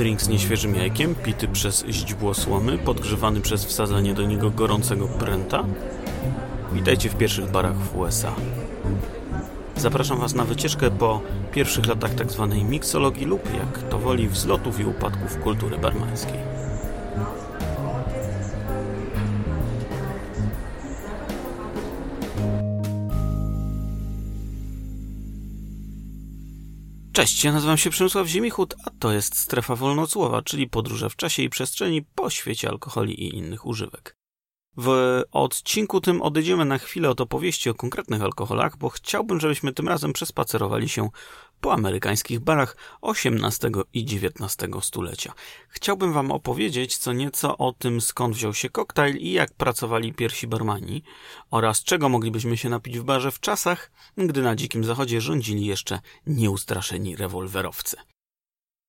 Drink z nieświeżym jajkiem, pity przez źdźbło słomy, podgrzewany przez wsadzanie do niego gorącego pręta. Witajcie w pierwszych barach w USA. Zapraszam Was na wycieczkę po pierwszych latach tzw. Tak miksologii lub, jak to woli, wzlotów i upadków kultury barmańskiej. Cześć, ja nazywam się Przemysław Ziemichut, a to jest Strefa Wolnocłowa, czyli podróże w czasie i przestrzeni po świecie alkoholi i innych używek. W odcinku tym odejdziemy na chwilę od opowieści o konkretnych alkoholach, bo chciałbym, żebyśmy tym razem przespacerowali się po amerykańskich barach XVIII i XIX stulecia. Chciałbym Wam opowiedzieć co nieco o tym, skąd wziął się koktajl i jak pracowali pierwsi barmani, oraz czego moglibyśmy się napić w barze w czasach, gdy na Dzikim Zachodzie rządzili jeszcze nieustraszeni rewolwerowcy.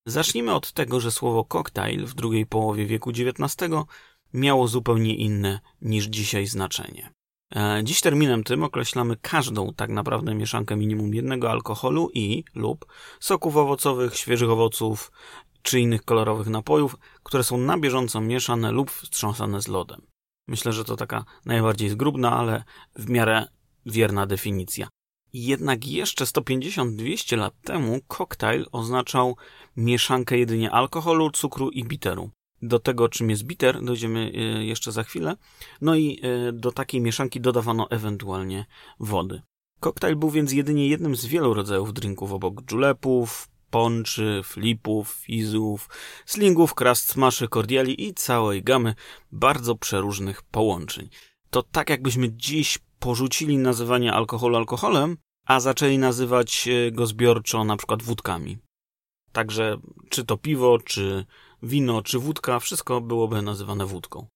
Zacznijmy od tego, że słowo koktajl w drugiej połowie wieku XIX miało zupełnie inne niż dzisiaj znaczenie. E, dziś terminem tym określamy każdą tak naprawdę mieszankę minimum jednego alkoholu i lub soków owocowych, świeżych owoców czy innych kolorowych napojów, które są na bieżąco mieszane lub wstrząsane z lodem. Myślę, że to taka najbardziej zgrubna, ale w miarę wierna definicja. Jednak jeszcze 150-200 lat temu koktajl oznaczał mieszankę jedynie alkoholu, cukru i biteru. Do tego, czym jest bitter, dojdziemy e, jeszcze za chwilę. No i e, do takiej mieszanki dodawano ewentualnie wody. Koktajl był więc jedynie jednym z wielu rodzajów drinków obok julepów, ponczy, flipów, fizów, slingów, krast, smaszy, kordiali i całej gamy bardzo przeróżnych połączeń. To tak jakbyśmy dziś porzucili nazywanie alkoholu alkoholem, a zaczęli nazywać e, go zbiorczo na przykład wódkami. Także czy to piwo, czy wino czy wódka, wszystko byłoby nazywane wódką.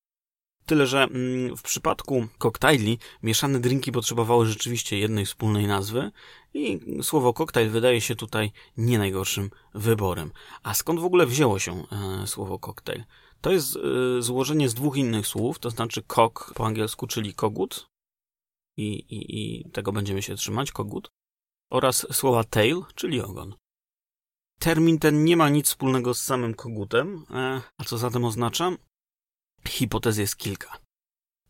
Tyle, że mm, w przypadku koktajli mieszane drinki potrzebowały rzeczywiście jednej wspólnej nazwy i słowo koktajl wydaje się tutaj nie najgorszym wyborem. A skąd w ogóle wzięło się e, słowo koktajl? To jest e, złożenie z dwóch innych słów, to znaczy kok po angielsku, czyli kogut i, i, i tego będziemy się trzymać, kogut, oraz słowa tail, czyli ogon. Termin ten nie ma nic wspólnego z samym kogutem. E, a co zatem oznacza? Hipotez jest kilka.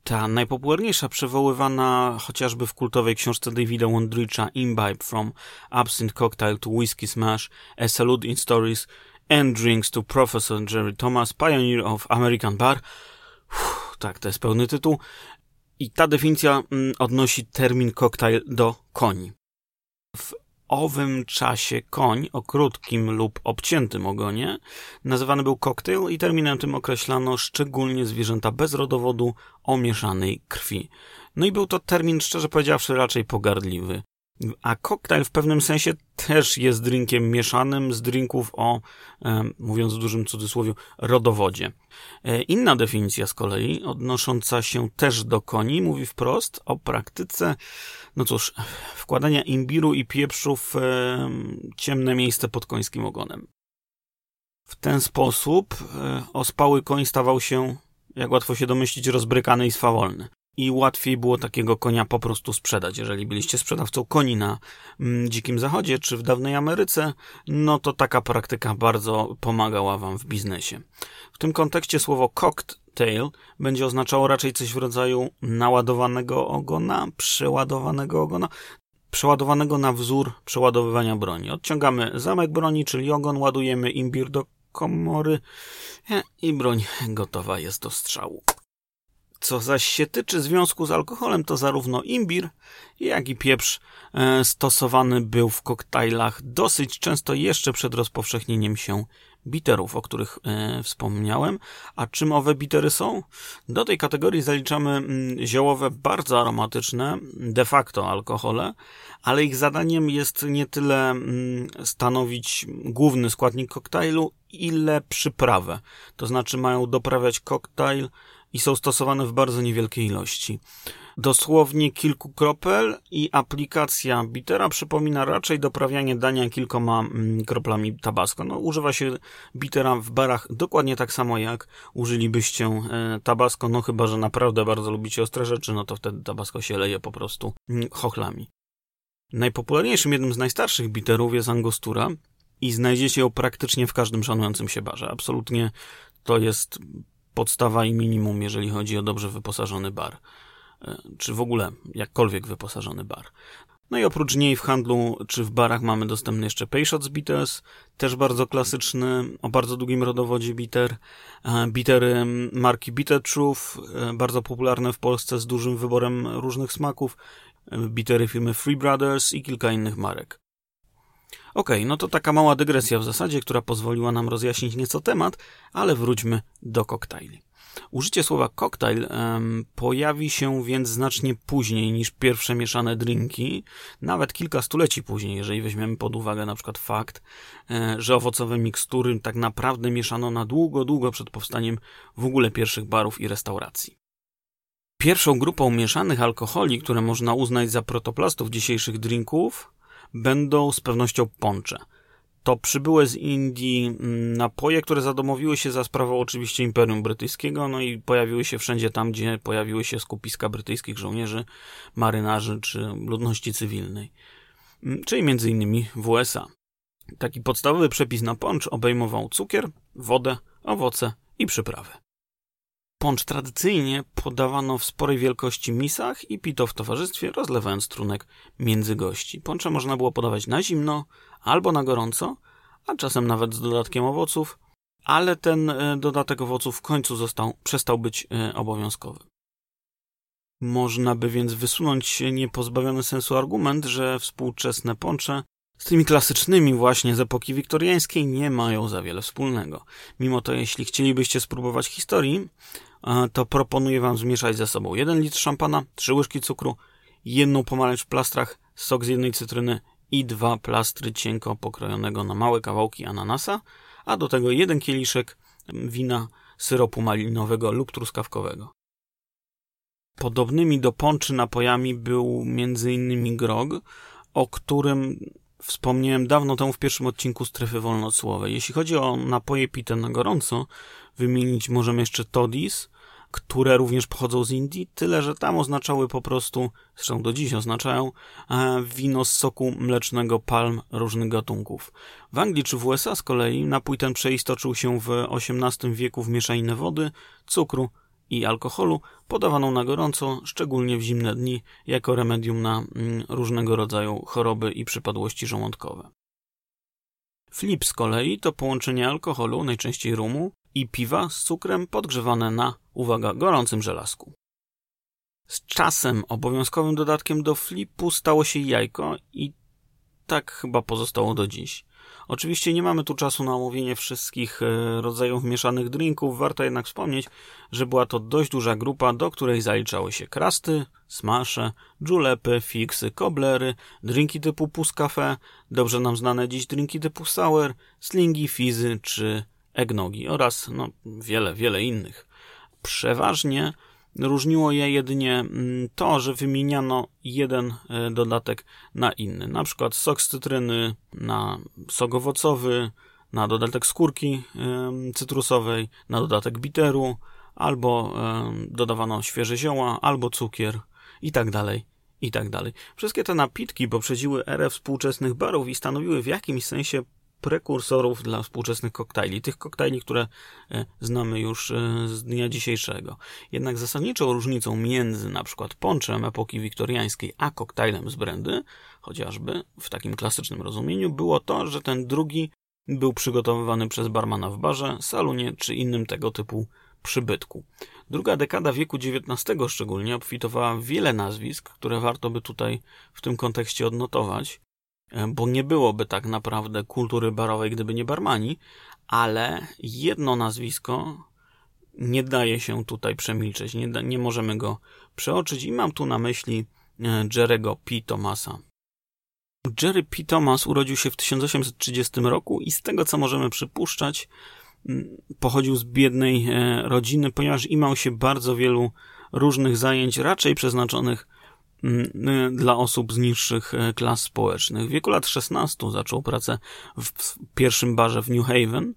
Ta najpopularniejsza, przywoływana chociażby w kultowej książce Davida Wondricha Imbibe from Absinthe Cocktail to Whiskey Smash, A Salute in Stories and Drinks to Professor Jerry Thomas, Pioneer of American Bar. Uff, tak, to jest pełny tytuł. I ta definicja mm, odnosi termin koktajl do koni. W owym czasie koń o krótkim lub obciętym ogonie nazywany był koktajl i terminem tym określano szczególnie zwierzęta bez rodowodu o mieszanej krwi. No i był to termin, szczerze powiedziawszy, raczej pogardliwy. A koktajl w pewnym sensie też jest drinkiem mieszanym z drinków o, e, mówiąc w dużym cudzysłowie, rodowodzie. E, inna definicja z kolei, odnosząca się też do koni, mówi wprost o praktyce, no cóż, wkładania imbiru i pieprzu w e, ciemne miejsce pod końskim ogonem. W ten sposób ospały koń stawał się, jak łatwo się domyślić, rozbrykany i swawolny i łatwiej było takiego konia po prostu sprzedać. Jeżeli byliście sprzedawcą koni na mm, Dzikim Zachodzie czy w dawnej Ameryce, no to taka praktyka bardzo pomagała wam w biznesie. W tym kontekście słowo cocktail będzie oznaczało raczej coś w rodzaju naładowanego ogona, przeładowanego ogona, przeładowanego na wzór przeładowywania broni. Odciągamy zamek broni, czyli ogon, ładujemy imbir do komory e, i broń gotowa jest do strzału. Co zaś się tyczy związku z alkoholem, to zarówno imbir, jak i pieprz e, stosowany był w koktajlach dosyć często jeszcze przed rozpowszechnieniem się biterów, o których e, wspomniałem. A czym owe bitery są? Do tej kategorii zaliczamy mm, ziołowe, bardzo aromatyczne, de facto alkohole, ale ich zadaniem jest nie tyle mm, stanowić główny składnik koktajlu, ile przyprawę. To znaczy mają doprawiać koktajl i są stosowane w bardzo niewielkiej ilości. Dosłownie kilku kropel i aplikacja bitera przypomina raczej doprawianie dania kilkoma mm, kroplami tabasco. No, używa się bitera w barach dokładnie tak samo jak użylibyście e, tabasco, no chyba, że naprawdę bardzo lubicie ostre rzeczy, no to wtedy tabasco się leje po prostu mm, chochlami. Najpopularniejszym, jednym z najstarszych biterów jest Angostura, i znajdziecie ją praktycznie w każdym szanującym się barze. Absolutnie to jest podstawa i minimum, jeżeli chodzi o dobrze wyposażony bar. E, czy w ogóle jakkolwiek wyposażony bar. No i oprócz niej w handlu czy w barach mamy dostępny jeszcze Payshots Bitters, też bardzo klasyczny, o bardzo długim rodowodzie bitter. E, bitery marki Bitter Truth, e, bardzo popularne w Polsce z dużym wyborem różnych smaków. Bitery firmy Free Brothers i kilka innych marek. Ok, no to taka mała dygresja w zasadzie, która pozwoliła nam rozjaśnić nieco temat, ale wróćmy do koktajli. Użycie słowa koktajl um, pojawi się więc znacznie później niż pierwsze mieszane drinki, nawet kilka stuleci później, jeżeli weźmiemy pod uwagę na przykład fakt, e, że owocowe mikstury tak naprawdę mieszano na długo, długo przed powstaniem w ogóle pierwszych barów i restauracji. Pierwszą grupą mieszanych alkoholi, które można uznać za protoplastów dzisiejszych drinków, będą z pewnością poncze. To przybyłe z Indii mm, napoje, które zadomowiły się za sprawą oczywiście Imperium Brytyjskiego, no i pojawiły się wszędzie tam, gdzie pojawiły się skupiska brytyjskich żołnierzy, marynarzy czy ludności cywilnej, mm, czyli między innymi w USA. Taki podstawowy przepis na poncz obejmował cukier, wodę, owoce i przyprawy. Poncz tradycyjnie podawano w sporej wielkości misach i pito w towarzystwie, rozlewając trunek między gości. Poncze można było podawać na zimno albo na gorąco, a czasem nawet z dodatkiem owoców, ale ten e, dodatek owoców w końcu został, przestał być e, obowiązkowy. Można by więc wysunąć niepozbawiony sensu argument, że współczesne poncze z tymi klasycznymi właśnie z epoki wiktoriańskiej nie mają za wiele wspólnego. Mimo to, jeśli chcielibyście spróbować historii, to proponuję Wam zmieszać ze sobą 1 litr szampana, 3 łyżki cukru, jedną pomarańcz w plastrach, sok z jednej cytryny i dwa plastry cienko pokrojonego na małe kawałki ananasa, a do tego jeden kieliszek wina syropu malinowego lub truskawkowego. Podobnymi do ponczy napojami był m.in. grog, o którym wspomniałem dawno temu w pierwszym odcinku Strefy Wolnocłowej. Jeśli chodzi o napoje pite na gorąco, wymienić możemy jeszcze todis, które również pochodzą z Indii, tyle że tam oznaczały po prostu, zresztą do dziś oznaczają, e, wino z soku mlecznego palm różnych gatunków. W Anglii czy w USA z kolei napój ten przeistoczył się w XVIII wieku w mieszaninę wody, cukru i alkoholu, podawaną na gorąco, szczególnie w zimne dni, jako remedium na mm, różnego rodzaju choroby i przypadłości żołądkowe. Flip z kolei to połączenie alkoholu, najczęściej rumu, i piwa z cukrem podgrzewane na, uwaga, gorącym żelazku. Z czasem obowiązkowym dodatkiem do flipu stało się jajko i tak chyba pozostało do dziś. Oczywiście nie mamy tu czasu na omówienie wszystkich e, rodzajów mieszanych drinków, warto jednak wspomnieć, że była to dość duża grupa, do której zaliczały się krasty, smasze, julepy, fiksy, koblery, drinki typu puskafe, dobrze nam znane dziś drinki typu sour, slingi, fizy czy eggnogi oraz no, wiele, wiele innych. Przeważnie różniło je jedynie mm, to, że wymieniano jeden e, dodatek na inny. Na przykład sok z cytryny na sok owocowy, na dodatek skórki cytrusowej, na dodatek biteru, albo dodawano świeże zioła, albo cukier i tak dalej, i tak dalej. Wszystkie te napitki poprzedziły erę współczesnych barów i stanowiły w jakimś sensie prekursorów dla współczesnych koktajli, tych koktajli, które e, znamy już e, z dnia dzisiejszego. Jednak zasadniczą różnicą między na przykład ponczem epoki wiktoriańskiej a koktajlem z brandy, chociażby w takim klasycznym rozumieniu, było to, że ten drugi był przygotowywany przez barmana w barze, salonie czy innym tego typu przybytku. Druga dekada wieku XIX szczególnie obfitowała wiele nazwisk, które warto by tutaj w tym kontekście odnotować. E, bo nie byłoby tak naprawdę kultury barowej, gdyby nie barmani, ale jedno nazwisko nie daje się tutaj przemilczeć, nie, da, nie możemy go przeoczyć i mam tu na myśli e, Jerego P. Thomasa. Jerry P. Thomas urodził się w 1830 roku i z tego co możemy przypuszczać, pochodził z biednej e, rodziny, ponieważ imał się bardzo wielu różnych zajęć, raczej przeznaczonych dla osób z niższych e, klas społecznych. W wieku lat 16 zaczął pracę w pierwszym barze w New Haven,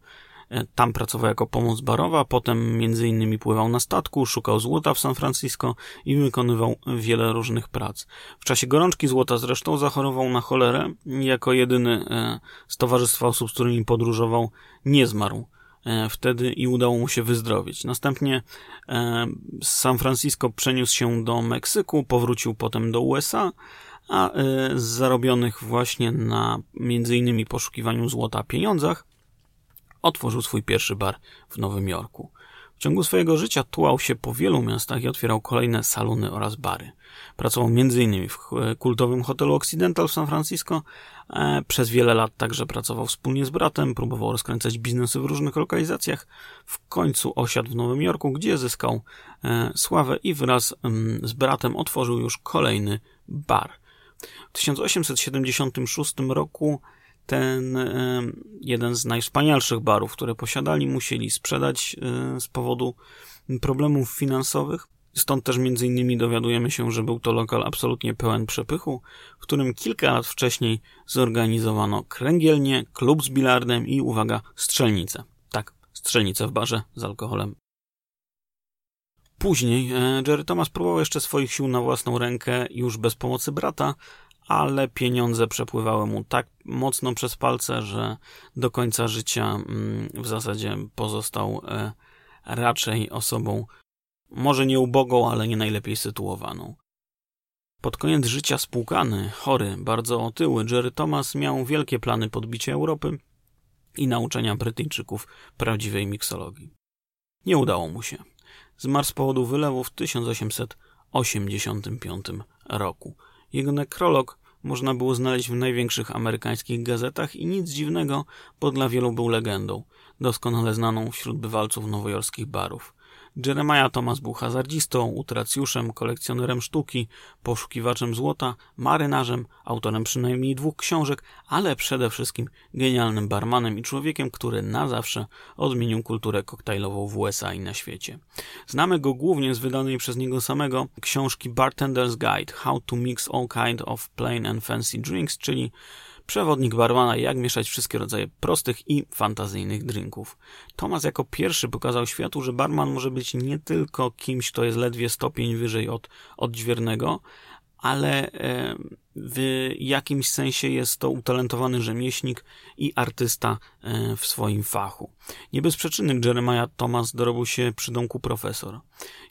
E, tam pracował jako pomoc barowa, potem między innymi pływał na statku, szukał złota w San Francisco i wykonywał wiele różnych prac. W czasie gorączki złota zresztą zachorował na cholerę jako jedyny e, z towarzystwa osób, z którymi podróżował, nie zmarł e, wtedy i udało mu się wyzdrowieć. Następnie z San Francisco przeniósł się do Meksyku, powrócił potem do USA, a z zarobionych właśnie na innymi poszukiwaniu złota pieniądzach otworzył swój pierwszy bar w Nowym Jorku. W ciągu swojego życia tułał się po wielu miastach i otwierał kolejne salony oraz bary. Pracował m.in. w kultowym hotelu Occidental w San Francisco. E, przez wiele lat także pracował wspólnie z bratem, próbował rozkręcać biznesy w różnych lokalizacjach. W końcu osiadł w Nowym Jorku, gdzie zyskał e, sławę i wraz z bratem otworzył już kolejny bar. W 1876 roku ten jeden z najwspanialszych barów, które posiadali, musieli sprzedać e, z powodu problemów finansowych. Stąd też między innymi dowiadujemy się, że był to lokal absolutnie pełen przepychu, w którym kilka lat wcześniej zorganizowano kręgielnię, klub z bilardem i, uwaga, strzelnicę. Tak, strzelnicę w barze z alkoholem. Później e, Jerry Thomas próbował jeszcze swoich sił na własną rękę, już bez pomocy brata, ale pieniądze przepływały mu tak mocno przez palce, że do końca życia mm, w zasadzie pozostał e, raczej osobą może nie ubogą, ale nie najlepiej sytuowaną. Pod koniec życia spłukany, chory, bardzo otyły, Jerry Thomas miał wielkie plany podbicia Europy i nauczenia Brytyjczyków prawdziwej miksologii. Nie udało mu się. Zmarł z powodu wylewu w 1885 roku. Jego nekrolog można było znaleźć w największych amerykańskich gazetach i nic dziwnego, bo dla wielu był legendą, doskonale znaną wśród bywalców nowojorskich barów. Jeremiah Thomas był hazardzistą, utracjuszem, kolekcjonerem sztuki, poszukiwaczem złota, marynarzem, autorem przynajmniej dwóch książek, ale przede wszystkim genialnym barmanem i człowiekiem, który na zawsze odmienił kulturę koktajlową w USA i na świecie. Znamy go głównie z wydanej przez niego samego książki Bartender's Guide How to Mix All Kind of Plain and Fancy Drinks, czyli Przewodnik barmana, jak mieszać wszystkie rodzaje prostych i fantazyjnych drinków. Thomas jako pierwszy pokazał światu, że barman może być nie tylko kimś, kto jest ledwie stopień wyżej od odźwiernego, ale w jakimś sensie jest to utalentowany rzemieślnik i artysta w swoim fachu. Nie bez przyczyny Jeremiah Thomas dorobił się przydomku profesor.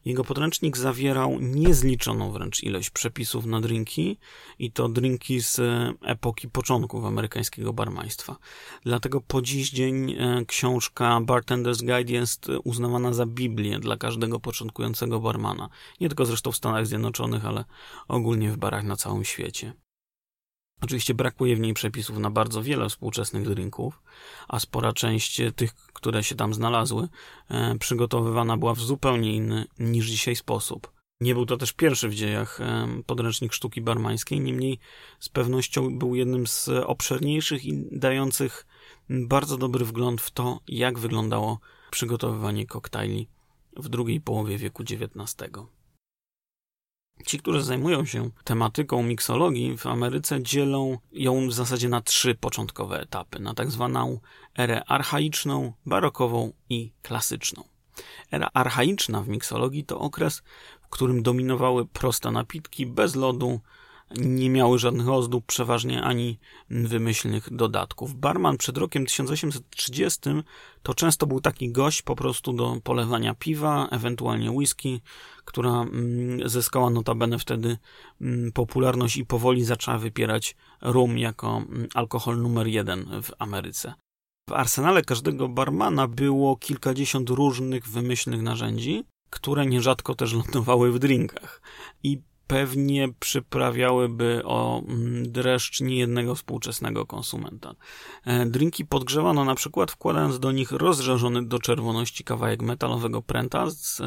Jego podręcznik zawierał niezliczoną wręcz ilość przepisów na drinki i to drinki z epoki początków amerykańskiego barmaństwa. Dlatego po dziś dzień e, książka Bartender's Guide jest uznawana za Biblię dla każdego początkującego barmana. Nie tylko zresztą w Stanach Zjednoczonych, ale ogólnie w barach na całym świecie. Oczywiście brakuje w niej przepisów na bardzo wiele współczesnych drinków, a spora część tych, które się tam znalazły, e, przygotowywana była w zupełnie inny niż dzisiaj sposób. Nie był to też pierwszy w dziejach e, podręcznik sztuki barmańskiej, niemniej z pewnością był jednym z obszerniejszych i dających bardzo dobry wgląd w to, jak wyglądało przygotowywanie koktajli w drugiej połowie wieku XIX. Ci, którzy zajmują się tematyką miksologii w Ameryce, dzielą ją w zasadzie na trzy początkowe etapy: na tak zwaną erę archaiczną, barokową i klasyczną. Era archaiczna w miksologii to okres, w którym dominowały proste napitki bez lodu, nie miały żadnych ozdób, przeważnie ani wymyślnych dodatków. Barman przed rokiem 1830 to często był taki gość po prostu do polewania piwa, ewentualnie whisky, która mm, zyskała notabene wtedy mm, popularność i powoli zaczęła wypierać rum jako mm, alkohol numer jeden w Ameryce. W arsenale każdego barmana było kilkadziesiąt różnych wymyślnych narzędzi, które nierzadko też lądowały w drinkach. I pewnie przyprawiałyby o mm, dreszcz niejednego współczesnego konsumenta. E, drinki podgrzewano na przykład wkładając do nich rozżarzony do czerwoności kawałek metalowego pręta z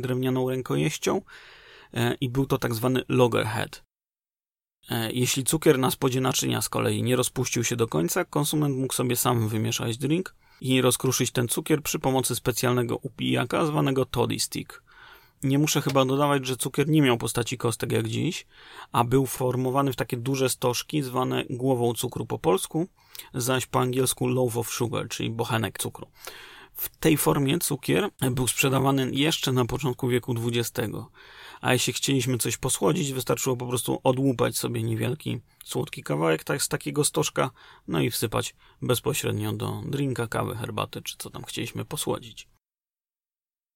drewnianą rękojeścią e, i był to tak zwany loggerhead. E, jeśli cukier na spodzie naczynia z kolei nie rozpuścił się do końca, konsument mógł sobie sam wymieszać drink i rozkruszyć ten cukier przy pomocy specjalnego upijaka zwanego toddy stick. Nie muszę chyba dodawać, że cukier nie miał postaci kostek jak dziś, a był formowany w takie duże stożki zwane głową cukru po polsku, zaś po angielsku loaf of sugar, czyli bochenek cukru. W tej formie cukier był sprzedawany jeszcze na początku wieku XX, a jeśli chcieliśmy coś posłodzić, wystarczyło po prostu odłupać sobie niewielki, słodki kawałek tak z takiego stożka, no i wsypać bezpośrednio do drinka, kawy, herbaty, czy co tam chcieliśmy posłodzić.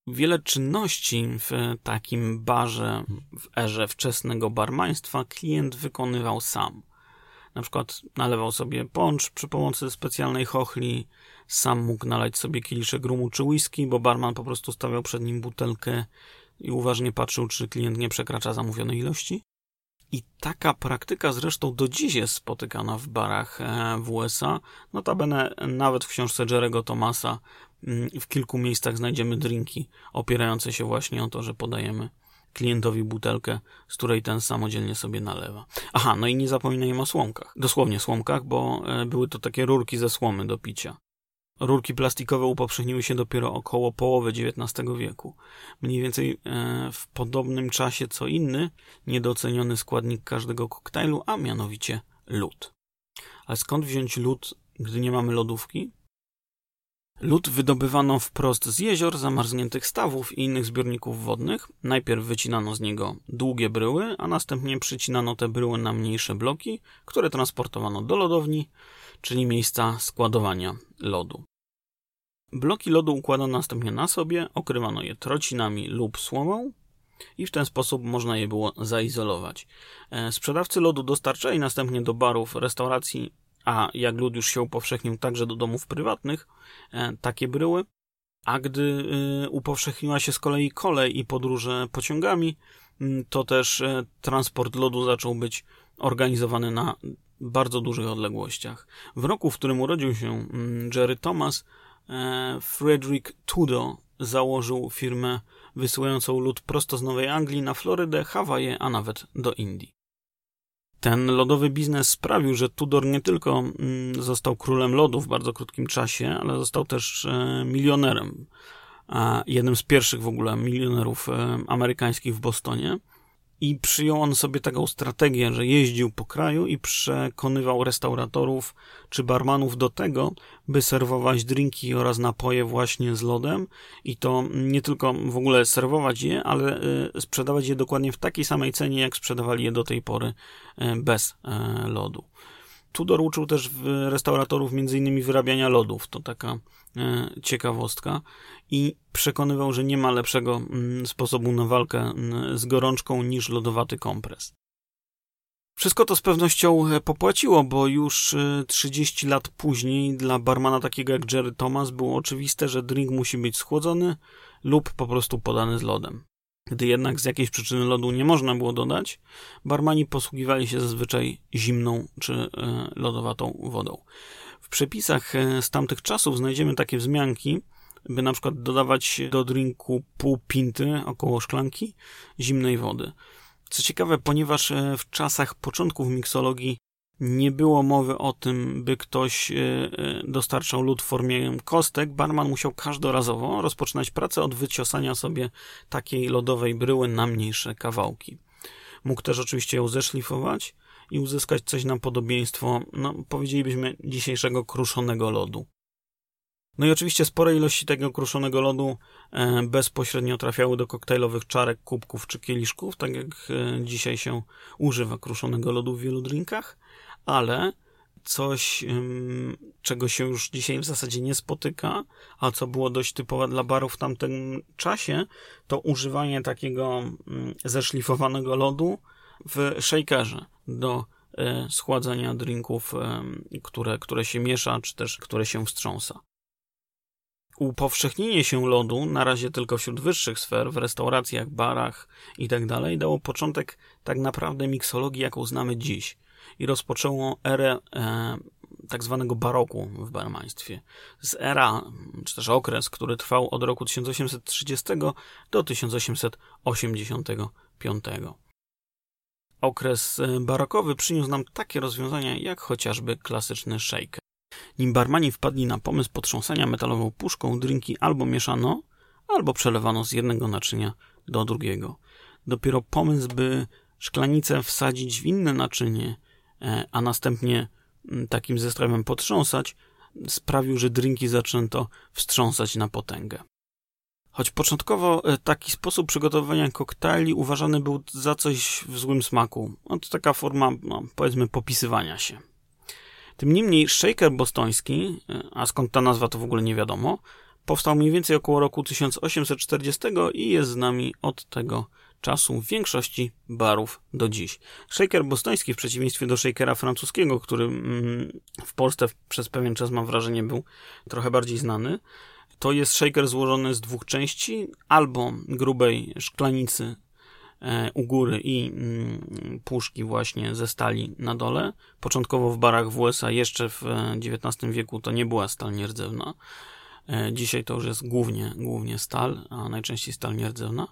Wiele czynności w takim barze w erze wczesnego barmaństwa klient wykonywał sam. Na przykład nalewał sobie poncz przy pomocy specjalnej chochli, sam mógł nalać sobie kieliszek rumu czy whisky, bo barman po prostu stawiał przed nim butelkę i uważnie patrzył, czy klient nie przekracza zamówionej ilości. I taka praktyka zresztą do dziś jest spotykana w barach e, w USA. Notabene nawet w książce Jerego Thomasa w kilku miejscach znajdziemy drinki opierające się właśnie o to, że podajemy klientowi butelkę, z której ten samodzielnie sobie nalewa. Aha, no i nie zapominajmy o słomkach. Dosłownie słomkach, bo e, były to takie rurki ze słomy do picia. Rurki plastikowe upowszechniły się dopiero około połowy XIX wieku. Mniej więcej e, w podobnym czasie co inny niedoceniony składnik każdego koktajlu, a mianowicie lód. Ale skąd wziąć lód, gdy nie mamy lodówki? Lód wydobywano wprost z jezior, zamarzniętych stawów i innych zbiorników wodnych. Najpierw wycinano z niego długie bryły, a następnie przycinano te bryły na mniejsze bloki, które transportowano do lodowni, czyli miejsca składowania lodu. Bloki lodu układano następnie na sobie, okrywano je trocinami lub słomą i w ten sposób można je było zaizolować. E, sprzedawcy lodu dostarczali następnie do barów, restauracji, a jak lód już się upowszechnił także do domów prywatnych, e, takie bryły. A gdy e, upowszechniła się z kolei kolej i podróże pociągami, to też transport lodu zaczął być organizowany na bardzo dużych odległościach. W roku, w którym urodził się Jerry Thomas, E, Frederick Tudo założył firmę wysyłającą lód prosto z Nowej Anglii na Florydę, Hawaje, a nawet do Indii. Ten lodowy biznes sprawił, że Tudor nie tylko mm, został królem lodu w bardzo krótkim czasie, ale został też e, milionerem. Jednym z pierwszych w ogóle milionerów e, amerykańskich w Bostonie i przyjął on sobie taką strategię, że jeździł po kraju i przekonywał restauratorów czy barmanów do tego, by serwować drinki oraz napoje właśnie z lodem i to nie tylko w ogóle serwować je, ale y, sprzedawać je dokładnie w takiej samej cenie, jak sprzedawali je do tej pory y, bez y, lodu. Tudor uczył też restauratorów między innymi wyrabiania lodów. To taka e, ciekawostka. I przekonywał, że nie ma lepszego mm, sposobu na walkę mm, z gorączką niż lodowaty kompres. Wszystko to z pewnością e, popłaciło, bo już 30 e, lat później dla barmana takiego jak Jerry Thomas było oczywiste, że drink musi być schłodzony lub po prostu podany z lodem. Gdy jednak z jakiejś przyczyny lodu nie można było dodać, barmani posługiwali się zazwyczaj zimną czy e, lodowatą wodą. W przepisach e, z tamtych czasów znajdziemy takie wzmianki, by na przykład dodawać do drinku pół pinty, około szklanki, zimnej wody. Co ciekawe, ponieważ e, w czasach początków miksologii nie było mowy o tym, by ktoś e, e, dostarczał lód w formie kostek. Barman musiał każdorazowo rozpoczynać pracę od wyciosania sobie takiej lodowej bryły na mniejsze kawałki. Mógł też oczywiście ją zeszlifować i uzyskać coś na podobieństwo, no powiedzielibyśmy, dzisiejszego kruszonego lodu. No i oczywiście spore ilości tego kruszonego lodu e, bezpośrednio trafiały do koktajlowych czarek, kubków czy kieliszków, tak jak dzisiaj się używa kruszonego lodu w wielu drinkach ale coś, czego się już dzisiaj w zasadzie nie spotyka, a co było dość typowe dla barów w tamtym czasie, to używanie takiego zeszlifowanego lodu w shakerze do e, schładzania drinków, które, które się miesza, czy też które się wstrząsa. Upowszechnienie się lodu, na razie tylko wśród wyższych sfer, w restauracjach, barach itd., tak dało początek tak naprawdę miksologii, jaką znamy dziś i rozpoczęło erę e, tak zwanego baroku w barmaństwie. Z era, czy też okres, który trwał od roku 1830 do 1885. Okres e, barokowy przyniósł nam takie rozwiązania jak chociażby klasyczny shaker. Nim barmani wpadli na pomysł potrząsania metalową puszką, drinki albo mieszano, albo przelewano z jednego naczynia do drugiego. Dopiero pomysł, by szklanicę wsadzić w inne naczynie, a następnie mm, takim zestawem potrząsać, sprawił, że drinki zaczęto wstrząsać na potęgę. Choć początkowo e, taki sposób przygotowywania koktajli uważany był za coś w złym smaku. No to taka forma, no, powiedzmy, popisywania się. Tym niemniej shaker bostoński, e, a skąd ta nazwa to w ogóle nie wiadomo, powstał mniej więcej około roku 1840 i jest z nami od tego czasu w większości barów do dziś. Shaker bostoński w przeciwieństwie do shakera francuskiego, który mm, w Polsce przez pewien czas mam wrażenie był trochę bardziej znany, to jest shaker złożony z dwóch części, albo grubej szklanicy e, u góry i mm, puszki właśnie ze stali na dole. Początkowo w barach w USA jeszcze w XIX e, wieku to nie była stal nierdzewna. E, dzisiaj to już jest głównie, głównie stal, a najczęściej stal nierdzewna.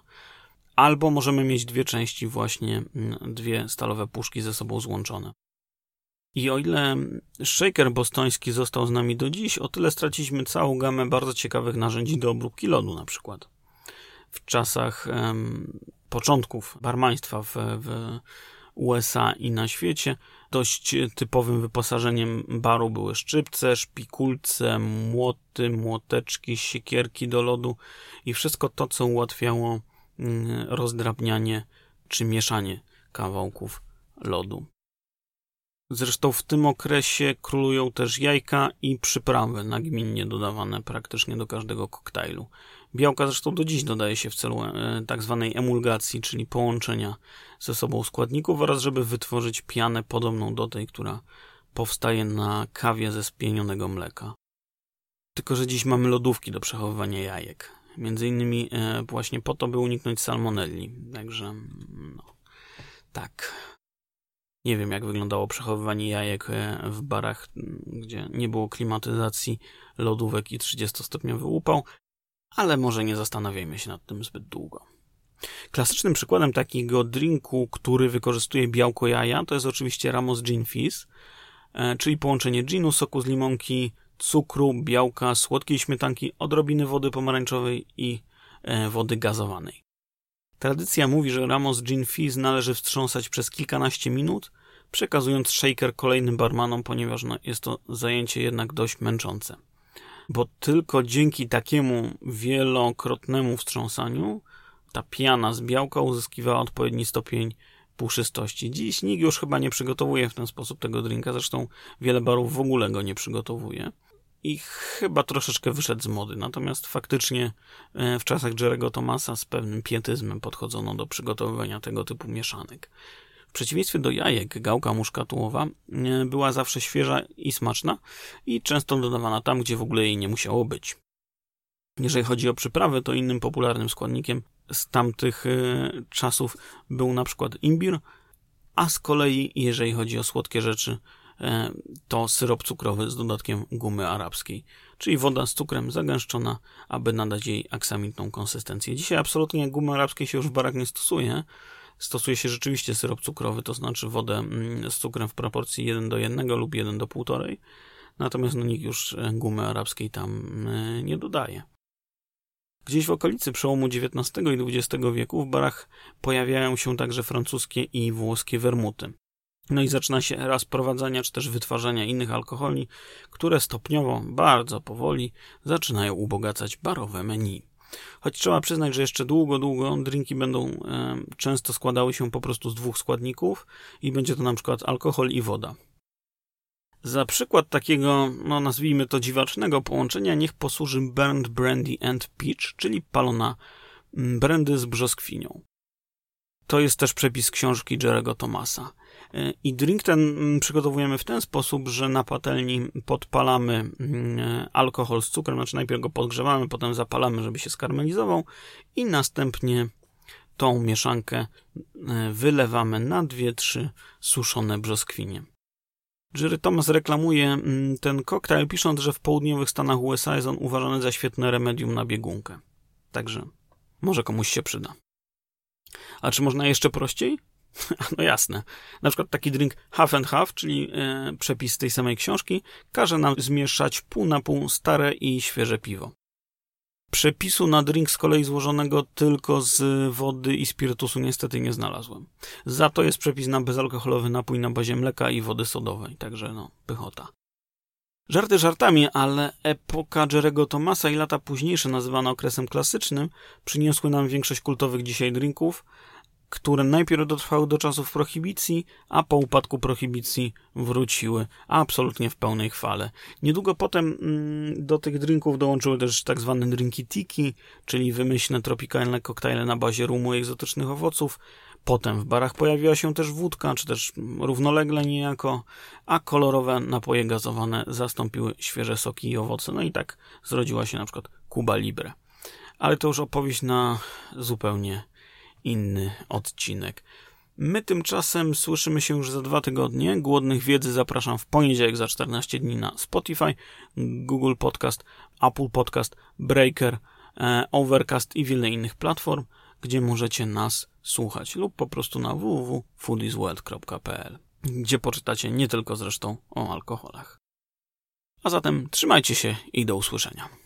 Albo możemy mieć dwie części, właśnie mm, dwie stalowe puszki ze sobą złączone. I o ile shaker bostoński został z nami do dziś, o tyle straciliśmy całą gamę bardzo ciekawych narzędzi do obróbki lodu na przykład. W czasach um, początków barmaństwa w, w USA i na świecie dość typowym wyposażeniem baru były szczypce, szpikulce, młoty, młoteczki, siekierki do lodu i wszystko to, co ułatwiało rozdrabnianie czy mieszanie kawałków lodu. Zresztą w tym okresie królują też jajka i przyprawy nagminnie dodawane praktycznie do każdego koktajlu. Białka zresztą do dziś dodaje się w celu e, tak zwanej emulgacji, czyli połączenia ze sobą składników oraz żeby wytworzyć pianę podobną do tej, która powstaje na kawie ze spienionego mleka. Tylko, że dziś mamy lodówki do przechowywania jajek. Między innymi e, właśnie po to, by uniknąć salmonelli. Także, no, tak. Nie wiem, jak wyglądało przechowywanie jajek e, w barach, gdzie nie było klimatyzacji, lodówek i 30-stopniowy upał, ale może nie zastanawiajmy się nad tym zbyt długo. Klasycznym przykładem takiego drinku, który wykorzystuje białko jaja, to jest oczywiście Ramos Gin Fizz, e, czyli połączenie ginu, soku z limonki, cukru, białka, słodkiej śmietanki, odrobiny wody pomarańczowej i e, wody gazowanej. Tradycja mówi, że Ramos Gin Fizz należy wstrząsać przez kilkanaście minut, przekazując shaker kolejnym barmanom, ponieważ no, jest to zajęcie jednak dość męczące. Bo tylko dzięki takiemu wielokrotnemu wstrząsaniu ta piana z białka uzyskiwała odpowiedni stopień puszystości. Dziś nikt już chyba nie przygotowuje w ten sposób tego drinka, zresztą wiele barów w ogóle go nie przygotowuje i chyba troszeczkę wyszedł z mody. Natomiast faktycznie e, w czasach Jerego Thomasa z pewnym pietyzmem podchodzono do przygotowywania tego typu mieszanek. W przeciwieństwie do jajek, gałka muszkatułowa e, była zawsze świeża i smaczna i często dodawana tam, gdzie w ogóle jej nie musiało być. Jeżeli chodzi o przyprawy, to innym popularnym składnikiem z tamtych e, czasów był na przykład imbir, a z kolei, jeżeli chodzi o słodkie rzeczy, to syrop cukrowy z dodatkiem gumy arabskiej, czyli woda z cukrem zagęszczona, aby nadać jej aksamitną konsystencję. Dzisiaj absolutnie gumy arabskiej się już w barach nie stosuje. Stosuje się rzeczywiście syrop cukrowy, to znaczy wodę mm, z cukrem w proporcji 1 do 1 lub 1 do 1,5. Natomiast no, nikt już e, gumy arabskiej tam e, nie dodaje. Gdzieś w okolicy przełomu XIX i XX wieku w barach pojawiają się także francuskie i włoskie wermuty. No i zaczyna się era sprowadzania czy też wytwarzania innych alkoholi, które stopniowo, bardzo powoli zaczynają ubogacać barowe menu. Choć trzeba przyznać, że jeszcze długo, długo drinki będą e, często składały się po prostu z dwóch składników i będzie to na przykład alkohol i woda. Za przykład takiego, no nazwijmy to dziwacznego połączenia, niech posłuży Burned Brandy and Peach, czyli palona brandy z brzoskwinią. To jest też przepis książki Jerego Thomasa. I drink ten mm, przygotowujemy w ten sposób, że na patelni podpalamy mm, alkohol z cukrem, znaczy najpierw go podgrzewamy, potem zapalamy, żeby się skarmelizował i następnie tą mieszankę e, wylewamy na dwie, trzy suszone brzoskwinie. Jerry Thomas reklamuje mm, ten koktajl, pisząc, że w południowych Stanach USA jest on uważany za świetne remedium na biegunkę. Także może komuś się przyda. A czy można jeszcze prościej? No jasne. Na przykład taki drink half and half, czyli e, przepis tej samej książki, każe nam zmieszać pół na pół stare i świeże piwo. Przepisu na drink z kolei złożonego tylko z wody i spirytusu niestety nie znalazłem. Za to jest przepis na bezalkoholowy napój na bazie mleka i wody sodowej, także no, pychota. Żarty żartami, ale epoka Jerego Thomasa i lata późniejsze, nazywane okresem klasycznym, przyniosły nam większość kultowych dzisiaj drinków, które najpierw dotrwały do czasów prohibicji, a po upadku prohibicji wróciły absolutnie w pełnej chwale. Niedługo potem mm, do tych drinków dołączyły też tak zwane drinki tiki, czyli wymyślne tropikalne koktajle na bazie rumu i egzotycznych owoców. Potem w barach pojawiła się też wódka, czy też równolegle niejako, a kolorowe napoje gazowane zastąpiły świeże soki i owoce. No i tak zrodziła się na przykład Cuba Libre. Ale to już opowieść na zupełnie inny odcinek. My tymczasem słyszymy się już za dwa tygodnie. Głodnych wiedzy zapraszam w poniedziałek za 14 dni na Spotify, Google Podcast, Apple Podcast, Breaker, e, Overcast i wiele innych platform, gdzie możecie nas słuchać lub po prostu na www.foodisworld.pl, gdzie poczytacie nie tylko zresztą o alkoholach. A zatem trzymajcie się i do usłyszenia.